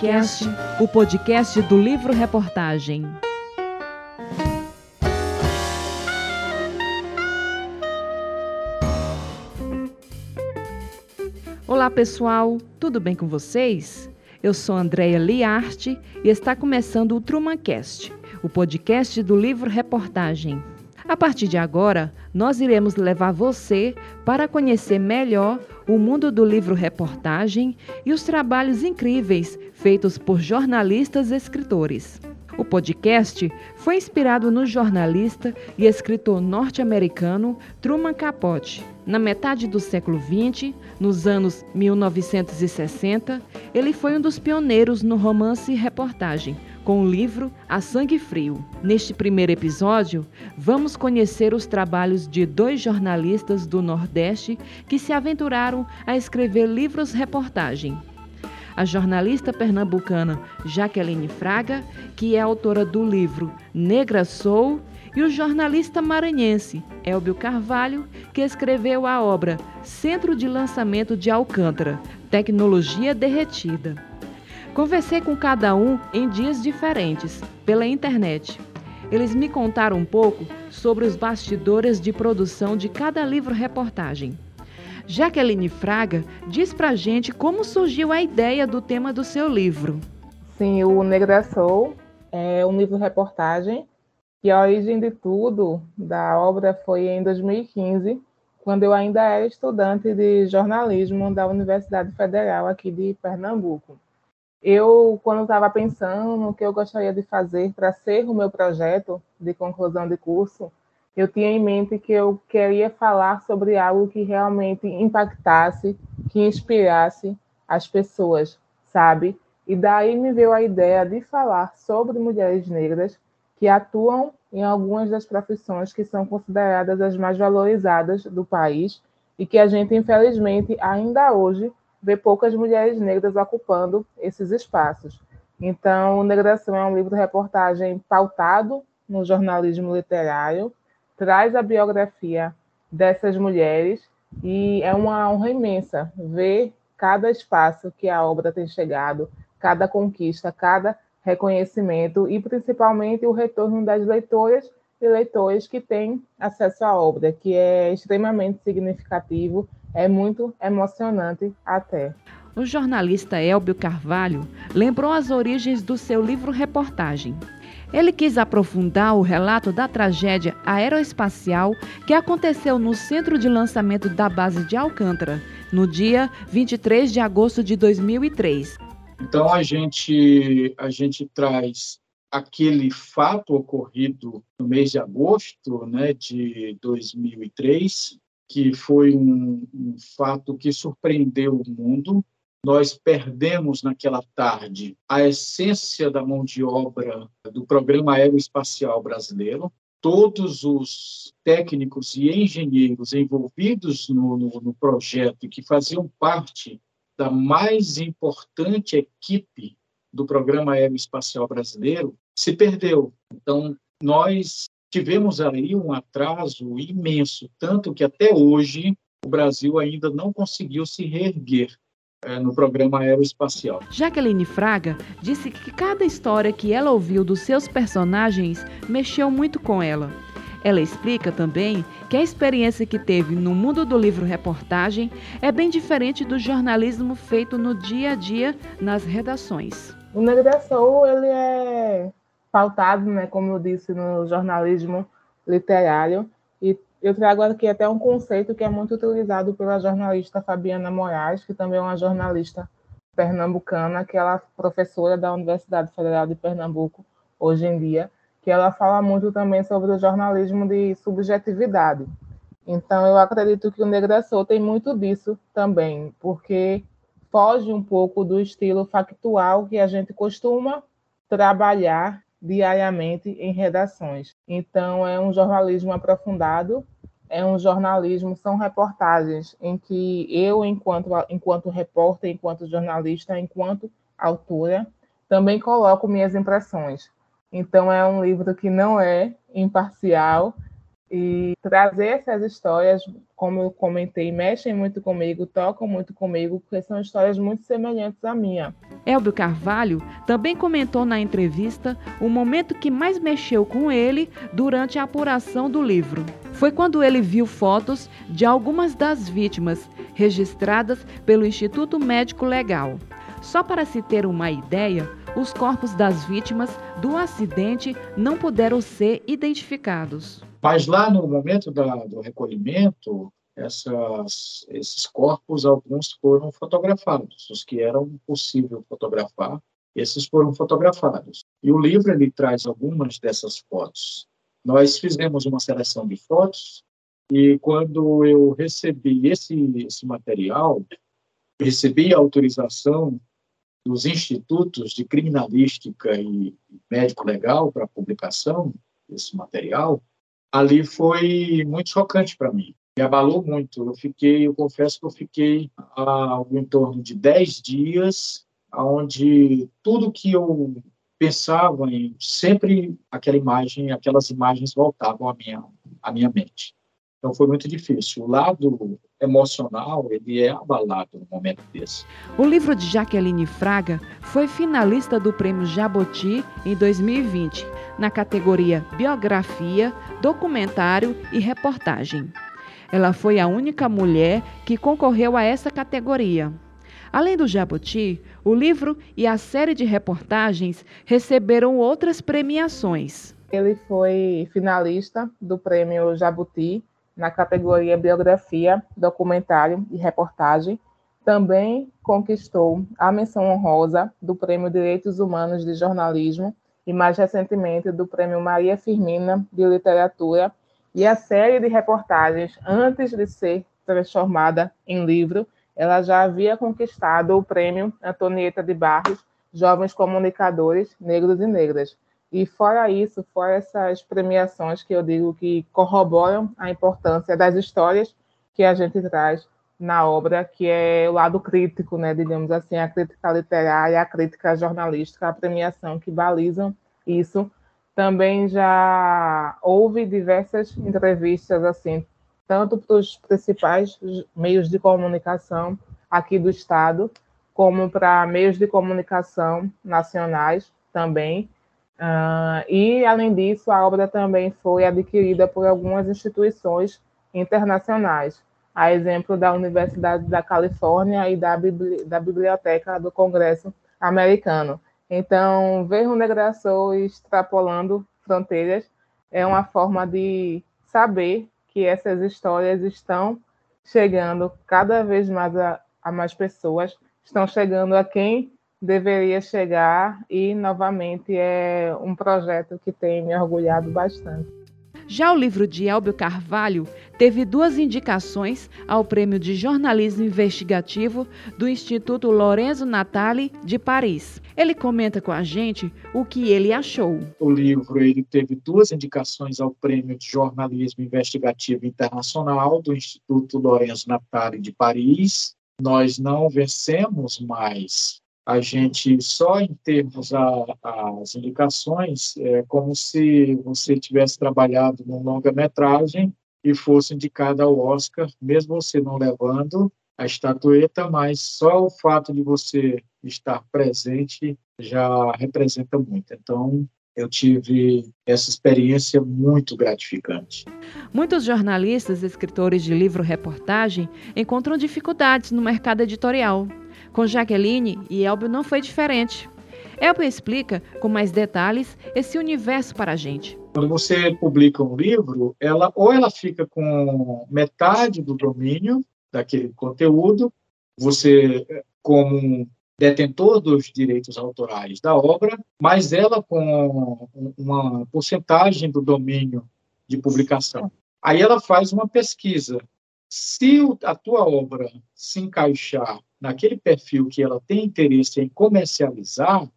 Trumacast, o podcast do livro reportagem. Olá pessoal, tudo bem com vocês? Eu sou Andréia Liarte e está começando o Trumacast, o podcast do livro reportagem. A partir de agora, nós iremos levar você para conhecer melhor o mundo do livro-reportagem e os trabalhos incríveis feitos por jornalistas e escritores. O podcast foi inspirado no jornalista e escritor norte-americano Truman Capote. Na metade do século XX, nos anos 1960, ele foi um dos pioneiros no romance e reportagem, com o livro A Sangue Frio. Neste primeiro episódio, vamos conhecer os trabalhos de dois jornalistas do Nordeste que se aventuraram a escrever livros-reportagem. A jornalista pernambucana Jaqueline Fraga, que é autora do livro Negra Sou, e o jornalista maranhense Elbio Carvalho, que escreveu a obra Centro de Lançamento de Alcântara Tecnologia Derretida. Conversei com cada um em dias diferentes, pela internet. Eles me contaram um pouco sobre os bastidores de produção de cada livro-reportagem. Jaqueline Fraga diz pra gente como surgiu a ideia do tema do seu livro. Sim, o Negra Soul é um livro-reportagem e a origem de tudo da obra foi em 2015, quando eu ainda era estudante de jornalismo da Universidade Federal aqui de Pernambuco. Eu, quando estava pensando no que eu gostaria de fazer para ser o meu projeto de conclusão de curso, eu tinha em mente que eu queria falar sobre algo que realmente impactasse, que inspirasse as pessoas, sabe? E daí me veio a ideia de falar sobre mulheres negras que atuam em algumas das profissões que são consideradas as mais valorizadas do país e que a gente, infelizmente, ainda hoje vê poucas mulheres negras ocupando esses espaços. Então, Negração é um livro-reportagem pautado no jornalismo literário, traz a biografia dessas mulheres e é uma honra imensa ver cada espaço que a obra tem chegado, cada conquista, cada reconhecimento e principalmente o retorno das leitoras e leitores que têm acesso à obra, que é extremamente significativo é muito emocionante até. O jornalista Elbio Carvalho lembrou as origens do seu livro-reportagem. Ele quis aprofundar o relato da tragédia aeroespacial que aconteceu no centro de lançamento da base de Alcântara, no dia 23 de agosto de 2003. Então a gente a gente traz aquele fato ocorrido no mês de agosto, né, de 2003, que foi um, um fato que surpreendeu o mundo. Nós perdemos naquela tarde a essência da mão de obra do Programa Aeroespacial Brasileiro. Todos os técnicos e engenheiros envolvidos no, no, no projeto que faziam parte da mais importante equipe do Programa Aeroespacial Brasileiro se perdeu. Então, nós tivemos aí um atraso imenso, tanto que até hoje o Brasil ainda não conseguiu se reerguer é, no programa aeroespacial. Jaqueline Fraga disse que cada história que ela ouviu dos seus personagens mexeu muito com ela. Ela explica também que a experiência que teve no mundo do livro-reportagem é bem diferente do jornalismo feito no dia a dia nas redações. O Negreção, ele é pautado, né, como eu disse, no jornalismo literário. E eu trago aqui até um conceito que é muito utilizado pela jornalista Fabiana Moraes, que também é uma jornalista pernambucana, que ela é professora da Universidade Federal de Pernambuco hoje em dia, que ela fala muito também sobre o jornalismo de subjetividade. Então, eu acredito que o Negressor tem muito disso também, porque foge um pouco do estilo factual que a gente costuma trabalhar diariamente em redações. Então, é um jornalismo aprofundado, é um jornalismo, são reportagens em que eu, enquanto, enquanto repórter, enquanto jornalista, enquanto autora, também coloco minhas impressões. Então, é um livro que não é imparcial, e trazer essas histórias, como eu comentei, mexem muito comigo, tocam muito comigo, porque são histórias muito semelhantes à minha. Elbio Carvalho também comentou na entrevista o momento que mais mexeu com ele durante a apuração do livro. Foi quando ele viu fotos de algumas das vítimas registradas pelo Instituto Médico Legal. Só para se ter uma ideia, os corpos das vítimas do acidente não puderam ser identificados. Mas lá no momento da, do recolhimento, essas, esses corpos, alguns foram fotografados, os que eram possível fotografar, esses foram fotografados. E o livro ele traz algumas dessas fotos. Nós fizemos uma seleção de fotos e quando eu recebi esse, esse material, recebi a autorização dos institutos de criminalística e médico legal para publicação desse material, ali foi muito chocante para mim. Me abalou muito. Eu fiquei, eu confesso que eu fiquei algo em torno de 10 dias, onde tudo que eu pensava em sempre aquela imagem, aquelas imagens voltavam à minha à minha mente. Então foi muito difícil. O lado emocional, ele é abalado no momento desse. O livro de Jaqueline Fraga foi finalista do Prêmio Jaboti em 2020, na categoria Biografia, Documentário e Reportagem. Ela foi a única mulher que concorreu a essa categoria. Além do Jabuti, o livro e a série de reportagens receberam outras premiações. Ele foi finalista do Prêmio Jabuti na categoria Biografia, Documentário e Reportagem. Também conquistou a menção honrosa do Prêmio Direitos Humanos de Jornalismo e, mais recentemente, do Prêmio Maria Firmina de Literatura. E a série de reportagens, antes de ser transformada em livro, ela já havia conquistado o Prêmio Antonieta de Barros Jovens Comunicadores Negros e Negras, e fora isso, fora essas premiações que eu digo que corroboram a importância das histórias que a gente traz na obra, que é o lado crítico, né, digamos assim, a crítica literária, a crítica jornalística, a premiação que balizam isso. Também já houve diversas entrevistas assim, tanto para os principais meios de comunicação aqui do estado, como para meios de comunicação nacionais também, Uh, e, além disso, a obra também foi adquirida por algumas instituições internacionais, a exemplo da Universidade da Califórnia e da, Bibli da Biblioteca do Congresso Americano. Então, ver o Negraçou extrapolando fronteiras é uma forma de saber que essas histórias estão chegando cada vez mais a, a mais pessoas, estão chegando a quem deveria chegar e, novamente, é um projeto que tem me orgulhado bastante. Já o livro de Elbio Carvalho teve duas indicações ao Prêmio de Jornalismo Investigativo do Instituto Lorenzo Natali de Paris. Ele comenta com a gente o que ele achou. O livro ele teve duas indicações ao Prêmio de Jornalismo Investigativo Internacional do Instituto Lorenzo Natali de Paris. Nós não vencemos mais a gente só em termos as indicações é como se você tivesse trabalhado num longa-metragem e fosse indicado ao Oscar, mesmo você não levando a estatueta, mas só o fato de você estar presente já representa muito. Então, eu tive essa experiência muito gratificante. Muitos jornalistas, escritores de livro-reportagem encontram dificuldades no mercado editorial com Jaqueline e Elbio não foi diferente. Elbio explica com mais detalhes esse universo para a gente. Quando você publica um livro, ela ou ela fica com metade do domínio daquele conteúdo, você como detentor dos direitos autorais da obra, mas ela com uma porcentagem do domínio de publicação. Aí ela faz uma pesquisa. Se a tua obra se encaixar naquele perfil que ela tem interesse em comercializar,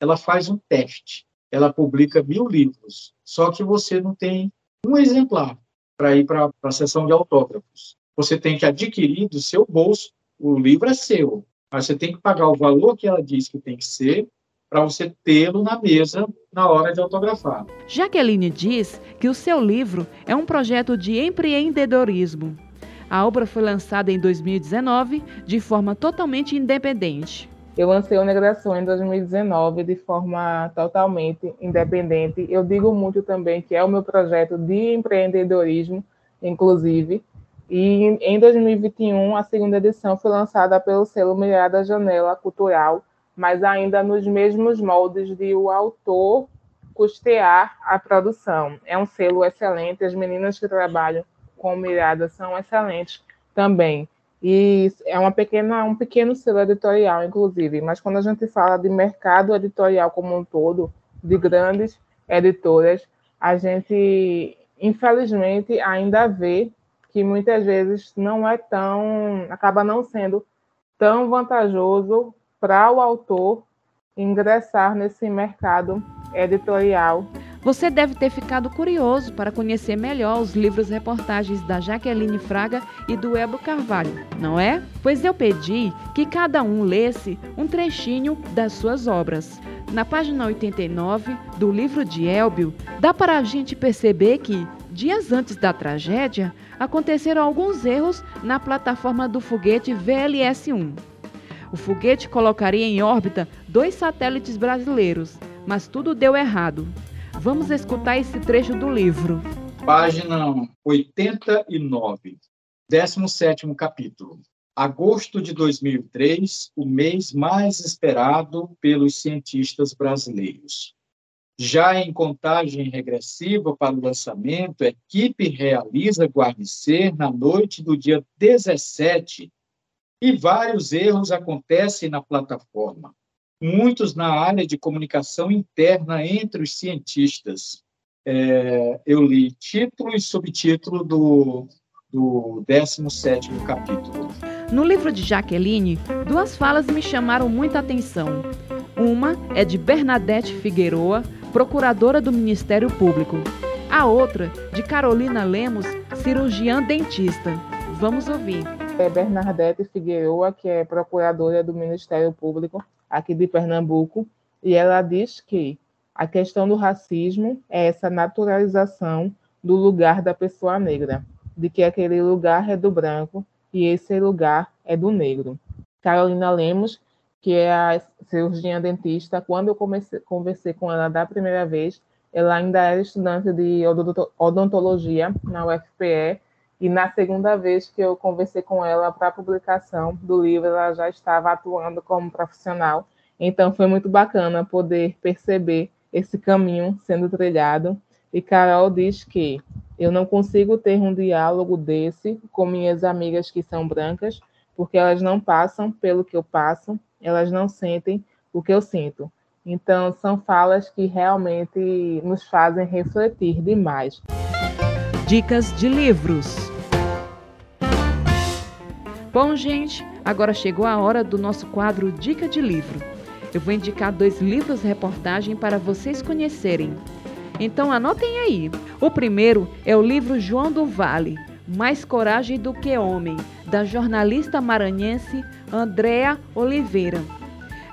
ela faz um teste. Ela publica mil livros, só que você não tem um exemplar para ir para a sessão de autógrafos. Você tem que adquirir do seu bolso, o livro é seu, mas você tem que pagar o valor que ela diz que tem que ser para você tê-lo na mesa na hora de autografar. Jaqueline diz que o seu livro é um projeto de empreendedorismo. A obra foi lançada em 2019 de forma totalmente independente. Eu lancei o Negração em 2019 de forma totalmente independente. Eu digo muito também que é o meu projeto de empreendedorismo, inclusive. E em 2021, a segunda edição foi lançada pelo selo Mirada Janela Cultural, mas ainda nos mesmos moldes de o autor custear a produção. É um selo excelente, as meninas que trabalham com Mirada são excelentes também. E é uma pequena, um pequeno selo editorial, inclusive. Mas quando a gente fala de mercado editorial como um todo, de grandes editoras, a gente, infelizmente, ainda vê que muitas vezes não é tão, acaba não sendo tão vantajoso para o autor ingressar nesse mercado editorial você deve ter ficado curioso para conhecer melhor os livros reportagens da Jaqueline Fraga e do Elbo Carvalho, não é? Pois eu pedi que cada um lesse um trechinho das suas obras. Na página 89 do livro de Elbio, dá para a gente perceber que, dias antes da tragédia, aconteceram alguns erros na plataforma do foguete VLS-1. O foguete colocaria em órbita dois satélites brasileiros, mas tudo deu errado. Vamos escutar esse trecho do livro. Página 89, 17 capítulo. Agosto de 2003, o mês mais esperado pelos cientistas brasileiros. Já em contagem regressiva para o lançamento, a equipe realiza guarnecer na noite do dia 17 e vários erros acontecem na plataforma muitos na área de comunicação interna entre os cientistas. É, eu li título e subtítulo do, do 17 capítulo. No livro de Jaqueline, duas falas me chamaram muita atenção. Uma é de Bernadette Figueroa, procuradora do Ministério Público. A outra, de Carolina Lemos, cirurgiã dentista. Vamos ouvir. É Bernadette Figueroa, que é procuradora do Ministério Público aqui de Pernambuco, e ela diz que a questão do racismo é essa naturalização do lugar da pessoa negra, de que aquele lugar é do branco e esse lugar é do negro. Carolina Lemos, que é a cirurgiã dentista, quando eu comecei, conversei com ela da primeira vez, ela ainda era estudante de odontologia na UFPE, e na segunda vez que eu conversei com ela para a publicação do livro, ela já estava atuando como profissional. Então foi muito bacana poder perceber esse caminho sendo trilhado. E Carol diz que eu não consigo ter um diálogo desse com minhas amigas que são brancas, porque elas não passam pelo que eu passo, elas não sentem o que eu sinto. Então, são falas que realmente nos fazem refletir demais. Dicas de livros. Bom, gente, agora chegou a hora do nosso quadro Dica de Livro. Eu vou indicar dois livros reportagem para vocês conhecerem. Então anotem aí. O primeiro é o livro João do Vale, Mais Coragem do que Homem, da jornalista maranhense Andréa Oliveira.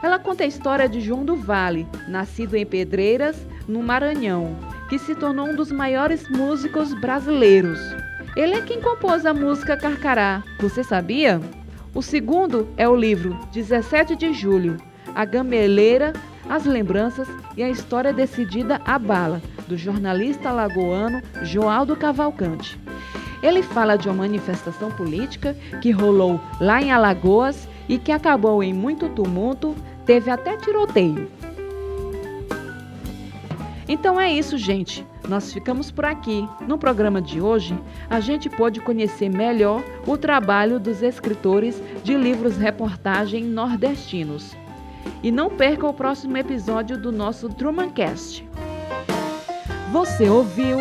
Ela conta a história de João do Vale, nascido em Pedreiras, no Maranhão, que se tornou um dos maiores músicos brasileiros. Ele é quem compôs a música Carcará. Você sabia? O segundo é o livro 17 de Julho, A Gameleira, as Lembranças e a História Decidida à Bala, do jornalista alagoano Joaldo Cavalcante. Ele fala de uma manifestação política que rolou lá em Alagoas e que acabou em muito tumulto, teve até tiroteio. Então é isso, gente. Nós ficamos por aqui. No programa de hoje, a gente pôde conhecer melhor o trabalho dos escritores de livros-reportagem nordestinos. E não perca o próximo episódio do nosso Trumancast. Você ouviu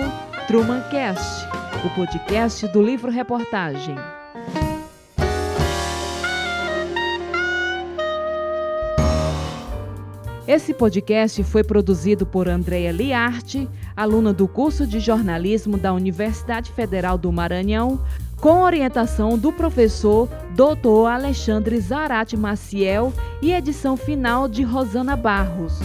Trumancast, o podcast do livro reportagem. Esse podcast foi produzido por Andrea Liarte, aluna do curso de jornalismo da Universidade Federal do Maranhão, com orientação do professor Dr. Alexandre Zarate Maciel e edição final de Rosana Barros.